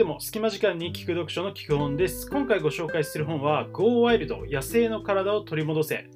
でも隙間時間に聞く読書の聞く本です。今回ご紹介する本は Go Wild 野生の体を取り戻せ。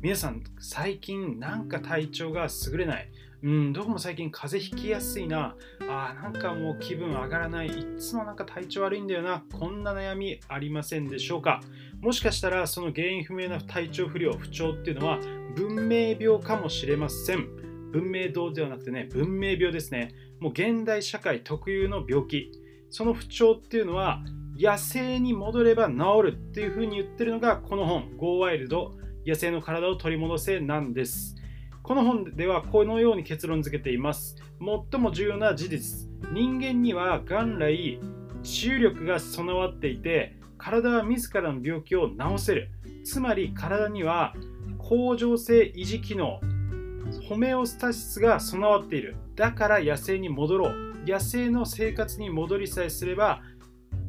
皆さん、最近なんか体調が優れない。うん、どうも最近風邪ひきやすいな。あなんかもう気分上がらない。いつもなんか体調悪いんだよな。こんな悩みありませんでしょうか。もしかしたらその原因不明な体調不良、不調っていうのは文明病かもしれません。文明堂ではなくてね、文明病ですね。もう現代社会特有の病気。その不調っていうのは野生に戻れば治るっていうふうに言ってるのがこの本 Go Wild 野生の体を取り戻せなんです。この本ではこのように結論付けています。最も重要な事実。人間には元来治癒力が備わっていて体は自らの病気を治せる。つまり体には恒常性維持機能ホメオスタシスが備わっている。だから野生に戻ろう。野生の生活に戻りさえすれば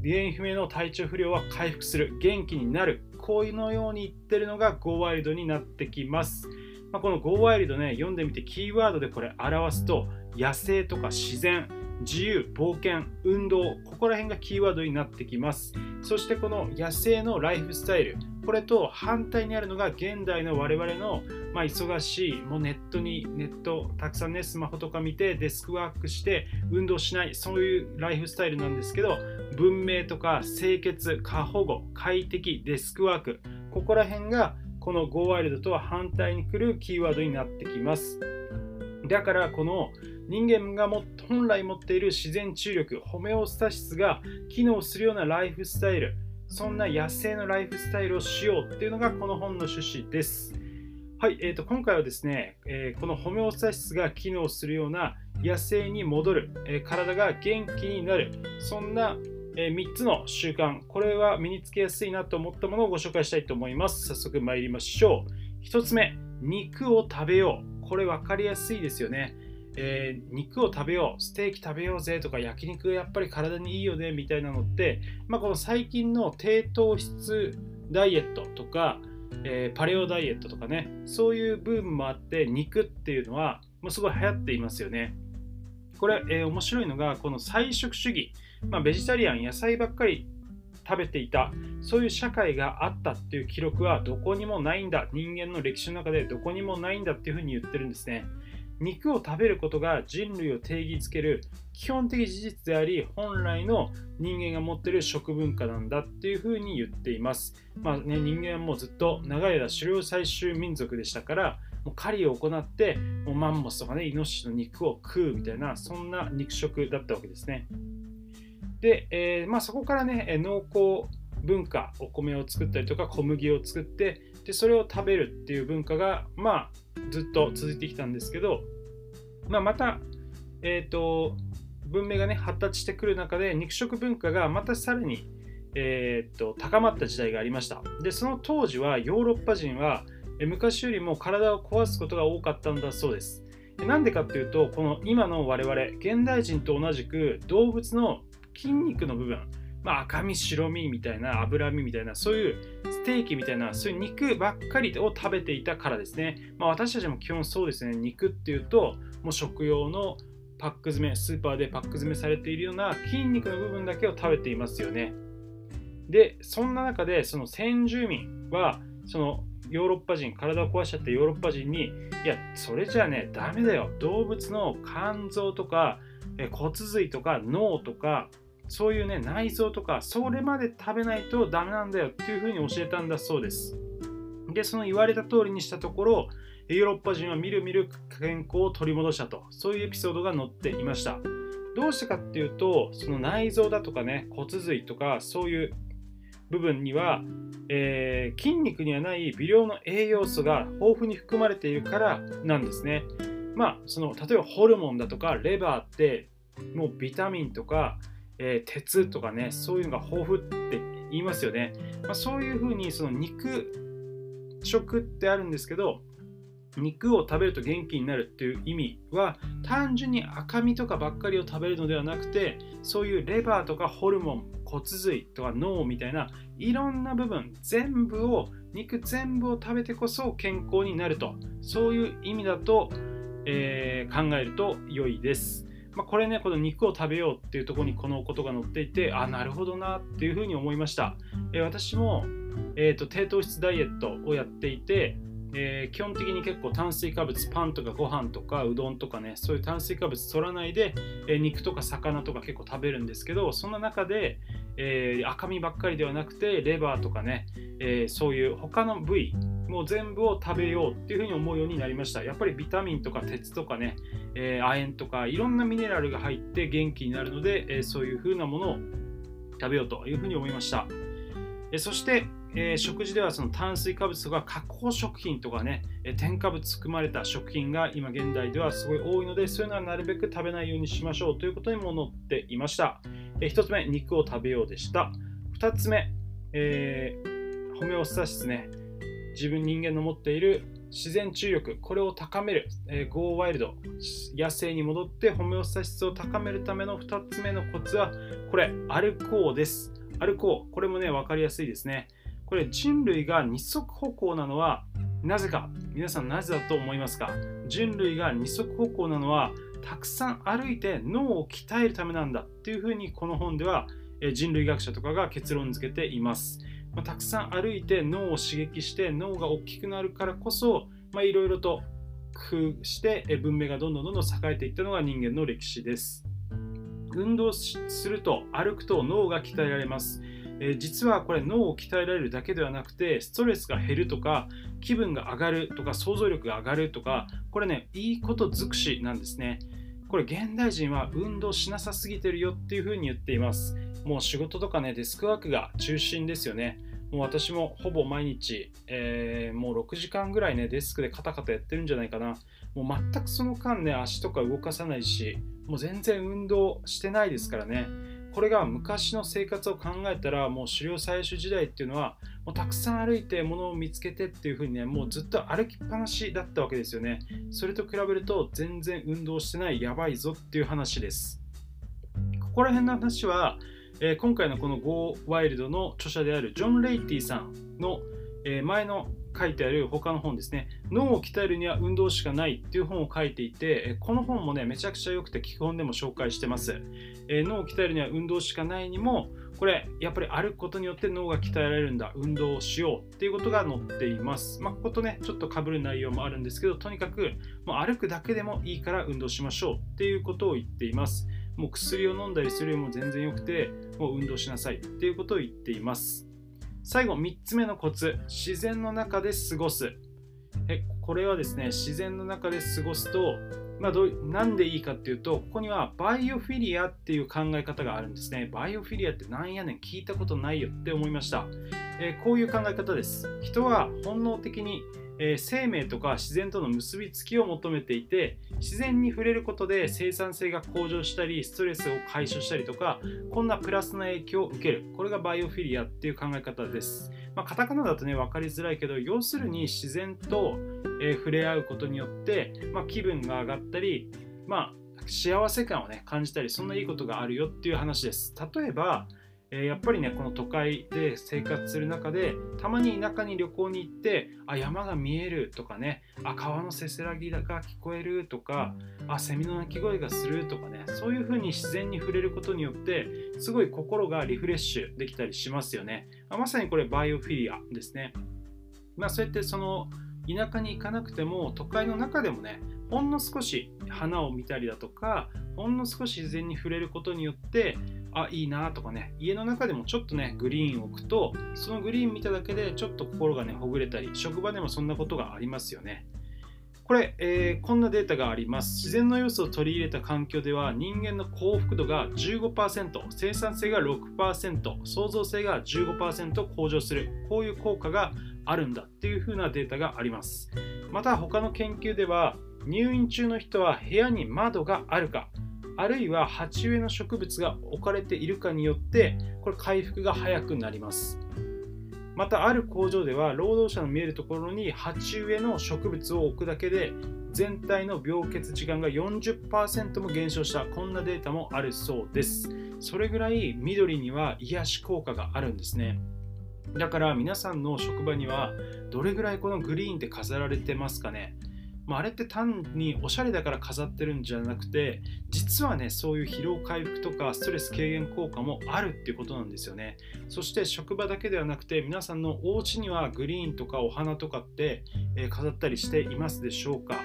原因不明の体調不良は回復する元気になる。こういうのように言ってるのが Go ワイルドになってきます、まあ、この Go ワイルドね読んでみてキーワードでこれ表すと野生とか自然。自由冒険運動ここら辺がキーワードになってきます。そしてこの野生のライフスタイルこれと反対にあるのが現代の我々の、まあ、忙しいもうネットにネットたくさんねスマホとか見てデスクワークして運動しないそういうライフスタイルなんですけど文明とか清潔過保護快適デスクワークここら辺がこの Go Wild とは反対に来るキーワードになってきます。だからこの人間がも本来持っている自然治癒力ホメオスタシスが機能するようなライフスタイルそんな野生のライフスタイルをしようっていうのがこの本の趣旨です。はい、えーと、今回はですね、えー、このホメオスタシスが機能するような野生に戻る、えー、体が元気になる、そんな、えー、3つの習慣、これは身につけやすいなと思ったものをご紹介したいと思います。早速参りましょう。1つ目、肉を食べよう。これ分かりやすいですよね。えー、肉を食べよう、ステーキ食べようぜとか、焼肉やっぱり体にいいよねみたいなのって、まあ、この最近の低糖質ダイエットとか、えー、パレオダイエットとかね、そういう部分もあって、肉っていうのはもうすごい流行っていますよね。これ、えー、面白いのが、この菜食主義、まあ、ベジタリアン、野菜ばっかり食べていたそういう社会があったっていう記録はどこにもないんだ人間の歴史の中でどこにもないんだっていうふうに言ってるんですね肉を食べることが人類を定義づける基本的事実であり本来の人間が持っている食文化なんだっていうふうに言っています。まあね、人間はもうずっと長い間狩猟採集民族でしたからもう狩りを行ってもうマンモスとかねイノシシの肉を食うみたいなそんな肉食だったわけですね。で、えー、まあ、そこからね農耕文化お米を作ったりとか小麦を作ってでそれを食べるっていう文化がまあずっと続いてきたんですけど、まあ、また、えーと、文明がね発達してくる中で肉食文化がまたさらに、えーと、高まった時代がありました。でその当時はヨーロッパ人は昔よりも体を壊すことが多かったんだそうです。なんでかっていうとこの今の我々現代人と同じく動物の筋肉の部分まあ、赤身白身みたいな脂身みたいなそういうステーキみたいなそういう肉ばっかりを食べていたからですね、まあ、私たちも基本そうですね。肉っていうともう食用のパック詰めスーパーでパック詰めされているような筋肉の部分だけを食べていますよね。でそんな中でその先住民はそのヨーロッパ人体を壊しちゃったヨーロッパ人にいやそれじゃあねダメだよ。動物の肝臓とか骨髄とか脳とかそういうね内臓とかそれまで食べないとダメなんだよっていうふうに教えたんだそうです。でその言われた通りにしたところヨーロッパ人はみるみる健康を取り戻したと。そういうエピソードが載っていました。どうしてかっていうとその内臓だとかね骨髄とかそういう部分には、えー、筋肉にはない微量の栄養素が豊富に含まれているからなんですね。まあその例えばホルモンだとかレバーってもうビタミンとかえー、鉄とかね、そういうのが豊富って言いますよね。まあ、そういうふうにその肉食ってあるんですけど、肉を食べると元気になるっていう意味は単純に赤身とかばっかりを食べるのではなくてそういうレバーとかホルモン骨髄とか脳みたいないろんな部分全部を肉全部を食べてこそ健康になるとそういう意味だと、えー、考えると良いですまあ、これねこの肉を食べようっていうところにこのことが載っていてあなるほどなっていうふうに思いました、え私も、えーと、低糖質ダイエットをやっていてえー、基本的に結構炭水化物パンとかご飯とかうどんとかねそういう炭水化物取らないで、えー、肉とか魚とか結構食べるんですけどそんな中で、えー、赤身ばっかりではなくてレバーとかね、えそういう他の部位もう全部を食べようっていうふうに思うようになりました。やっぱりビタミンとか鉄とかね、え亜鉛とかいろんなミネラルが入って元気になるので、えそういうふうなものを食べようというふうに思いました、えそしてえー、食事ではその炭水化物とか加工食品とかね、え添加物含まれた食品が今現代ではすごい多いのでそういうのはなるべく食べないようにしましょうということにも載っていました、えー、1つ目肉を食べようでした。2つ目、えー、ホメオスタシスね自分人間の持っている自然注力これを高める、えー、ゴーワイルド野生に戻ってホメオスタシスを高めるための2つ目のコツはこれアルコーです。アルコーこれもね分かりやすいですね。これ人類が二足歩行なのはなぜか？皆さんなぜだと思いますか？人類が二足歩行なのはたくさん歩いて脳を鍛えるためなんだっていうふうにこの本では人類学者とかが結論付けています。まあ、たくさん歩いて脳を刺激して脳が大きくなるからこそいろいろと工夫して文明がどんどんどんどん栄えていったのが人間の歴史です。運動すると歩くと脳が鍛えられます。え実はこれ脳を鍛えられるだけではなくてストレスが減るとか気分が上がるとか想像力が上がるとかこれねいいこと尽くしなんですね。これ現代人は運動しなさすぎてるよっていうふうに言っています。もう仕事とかねデスクワークが中心ですよね。もう私もほぼ毎日、えー、もう6時間ぐらいねデスクでカタカタやってるんじゃないかな。もう全くその間ね足とか動かさないしもう全然運動してないですからね。これが昔の生活を考えたらもう狩猟採取時代っていうのはもうたくさん歩いて物を見つけてっていう風にねもうずっと歩きっぱなしだったわけですよね。それと比べると全然運動してないやばいぞっていう話です。ここら辺の話は、えー、今回のこの Go Wild の著者であるジョン・レイティさんの、えー、前の書いてある他の本ですね。脳を鍛えるには運動しかないっていう本を書いていてこの本もねめちゃくちゃ良くて基本でも紹介してます、えー、脳を鍛えるには運動しかないにもこれやっぱり歩くことによって脳が鍛えられるんだ。運動をしようっていうことが載っています。まあ、こことねちょっとかぶる内容もあるんですけどとにかくもう歩くだけでもいいから運動しましょうっていうことを言っています。もう薬を飲んだりするよりも全然良くてもう運動しなさいっていうことを言っています。最後3つ目のコツ自然の中で過ごす。えこれはですね自然の中で過ごすと、まあ、どなんでいいかっていうとここにはバイオフィリアっていう考え方があるんですね。バイオフィリアってなんやねん聞いたことないよって思いました、えこういう考え方です。人は本能的にえー、生命とか自然との結びつきを求めていて自然に触れることで生産性が向上したりストレスを解消したりとかこんなプラスな影響を受ける。これがバイオフィリアっていう考え方です、まあ、カタカナだとね分かりづらいけど要するに自然と、えー、触れ合うことによって、まあ、気分が上がったりまあ幸せ感をね感じたりそんないいことがあるよっていう話です。例えばえやっぱりねこの都会で生活する中でたまに田舎に旅行に行ってあ山が見えるとかねあ川のせせらぎが聞こえるとかあセミの鳴き声がするとかねそういう風に自然に触れることによってすごい心がリフレッシュできたりしますよね、まあ、まさにこれバイオフィリアですね。まあそうやってその田舎に行かなくても都会の中でもねほんの少し花を見たりだとかほんの少し自然に触れることによってあいいなとかね家の中でもちょっとねグリーンを置くとそのグリーン見ただけでちょっと心がねほぐれたり職場でもそんなことがありますよね。これ、えー、こんなデータがあります。自然の要素を取り入れた環境では人間の幸福度が15%生産性が6%創造性が15%向上する。こういう効果があるんだっていう風なデータがあります。また他の研究では入院中の人は部屋に窓があるかあるいは鉢植えの植物が置かれているかによってこれ回復が早くなります。またある工場では労働者の見えるところに鉢植えの植物を置くだけで全体の病欠時間が40%も減少した。こんなデータもあるそうです。それぐらい緑には癒し効果があるんですね。だから皆さんの職場にはどれぐらいこのグリーンって飾られてますかね。まあ、あれって単におしゃれだから飾ってるんじゃなくて実はねそういう疲労回復とかストレス軽減効果もあるっていうことなんですよね。そして職場だけではなくて皆さんのお家にはグリーンとかお花とかって、えー、飾ったりしていますでしょうか。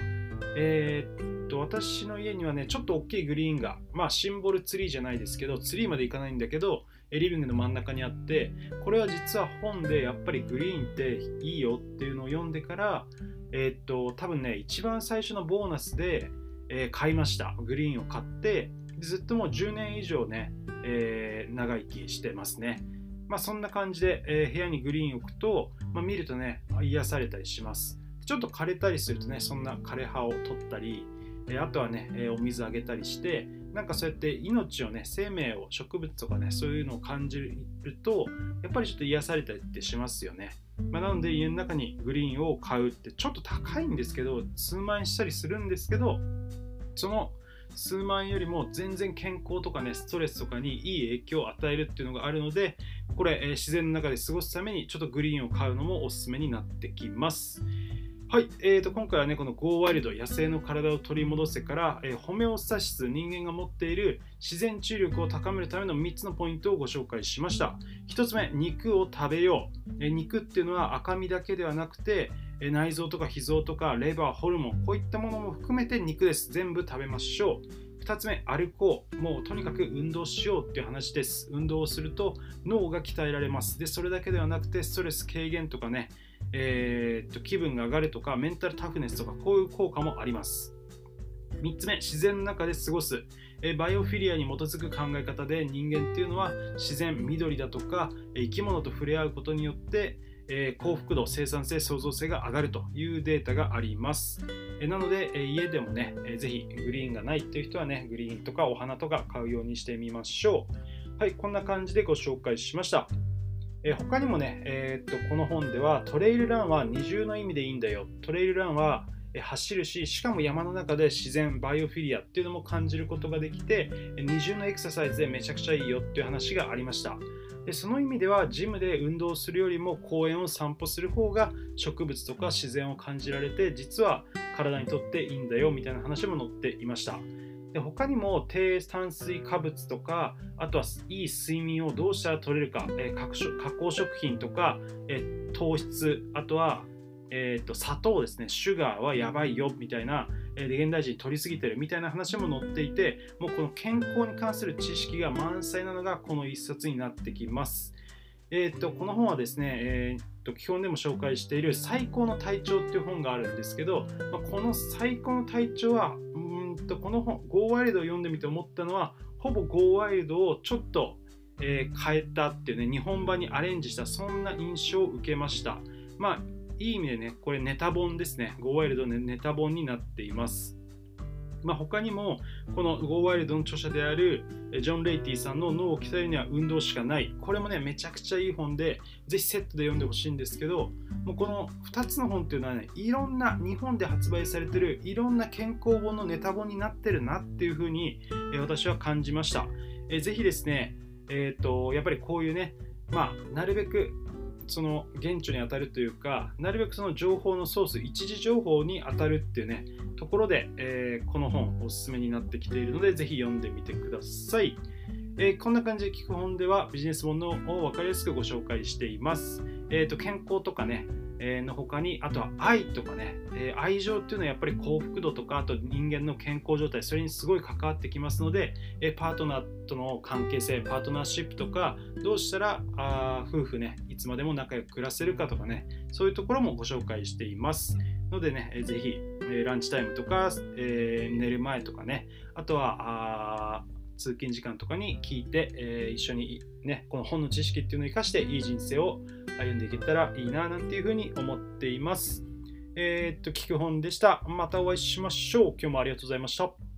えー、っと私の家にはねちょっと大きいグリーンがまあシンボルツリーじゃないですけどツリーまでいかないんだけどリビングの真ん中にあってこれは実は本でやっぱりグリーンっていいよっていうのを読んでからえー、っと多分ね一番最初のボーナスで、えー、買いました。グリーンを買ってずっともう10年以上ね、えー、長生きしてますね。まあそんな感じで、え部屋にグリーンを置くと、まあ、見るとね癒されたりします。ちょっと枯れたりするとねそんな枯れ葉を取ったりえあとはねえお水あげたりしてなんかそうやって命をね生命を植物とかねそういうのを感じるとやっぱりちょっと癒されたりってしますよね、まあ、なので家の中にグリーンを買うってちょっと高いんですけど数万円したりするんですけどその数万円よりも全然健康とかねストレスとかにいい影響を与えるっていうのがあるのでこれ、えー、自然の中で過ごすためにちょっとグリーンを買うのもおすすめになってきます。はい、えーと、今回はね、この Go Wild 野生の体を取り戻せから、えー、ホメオスタシス人間が持っている自然治癒力を高めるための3つのポイントをご紹介しました。1つ目、肉を食べよう。えー、肉っていうのは赤身だけではなくて、えー、内臓とか脾臓とかレバー、ホルモン、こういったものも含めて肉です。全部食べましょう。2つ目、歩こう。もうとにかく運動しようっていう話です。運動をすると脳が鍛えられます。で、それだけではなくて、ストレス軽減とかね、えー、っと気分が上がるとかメンタルタフネスとかこういう効果もあります。3つ目自然の中で過ごす。バイオフィリアに基づく考え方で人間っていうのは自然緑だとか生き物と触れ合うことによって幸福度生産性創造性が上がるというデータがあります。なので家でもねぜひグリーンがないっていう人はねグリーンとかお花とか買うようにしてみましょう。はいこんな感じでご紹介しました。え他にもね、えー、っとこの本ではトレイルランは二重の意味でいいんだよ。トレイルランは走るし、しかも山の中で自然、バイオフィリアっていうのも感じることができて、二重のエクササイズでめちゃくちゃいいよっていう話がありました。でその意味では、ジムで運動するよりも公園を散歩する方が植物とか自然を感じられて、実は体にとっていいんだよみたいな話も載っていました。で他にも低炭水化物とかあとはいい睡眠をどうしたら取れるか、えー、加工食品とか、えー、糖質あとは、えーと、砂糖ですねシュガーはやばいよみたいな、えー、現代人取りすぎてるみたいな話も載っていてもうこの健康に関する知識が満載なのがこの一冊になってきます。えーと、この本はですね、えーと、基本でも紹介している「最高の体調」っていう本があるんですけど、まあ、この最高の体調はとこの本ゴーワイルドを読んでみて思ったのはほぼゴーワイルドをちょっと、えー、変えたっていうね日本版にアレンジしたそんな印象を受けました。まあいい意味でねこれネタ本ですね。ゴーワイルドのネタ本になっています。まあ、他にもこの Go Wild の著者であるジョン・レイティさんの脳を鍛えるには運動しかない。これもねめちゃくちゃいい本でぜひセットで読んでほしいんですけどもうこの2つの本っていうのはねいろんな日本で発売されてるいろんな健康本のネタ本になってるなっていうふうに私は感じました。ぜひですねえっ、ー、とやっぱりこういうねまあなるべくその現地に当たるというかなるべくその情報のソース一時情報に当たるっていうねところで、えー、この本おすすめになってきているのでぜひ読んでみてください、えー、こんな感じで聞く本ではビジネス本のを分かりやすくご紹介しています、えーと、健康とかねの他にあとは愛とかね、え、愛情っていうのはやっぱり幸福度とかあと人間の健康状態それにすごい関わってきますので、え、パートナーとの関係性パートナーシップとかどうしたらあ夫婦ねいつまでも仲良く暮らせるかとかねそういうところもご紹介しています。のでね、えー、ぜひ、えランチタイムとか、え寝る前とかねあとはあ通勤時間とかに聞いて、えー、一緒にね、この本の知識っていうのを生かしていい人生を歩んでいけたらいいななんていうふうに思っています。えー、っと、聞く本でした。またお会いしましょう。今日もありがとうございました。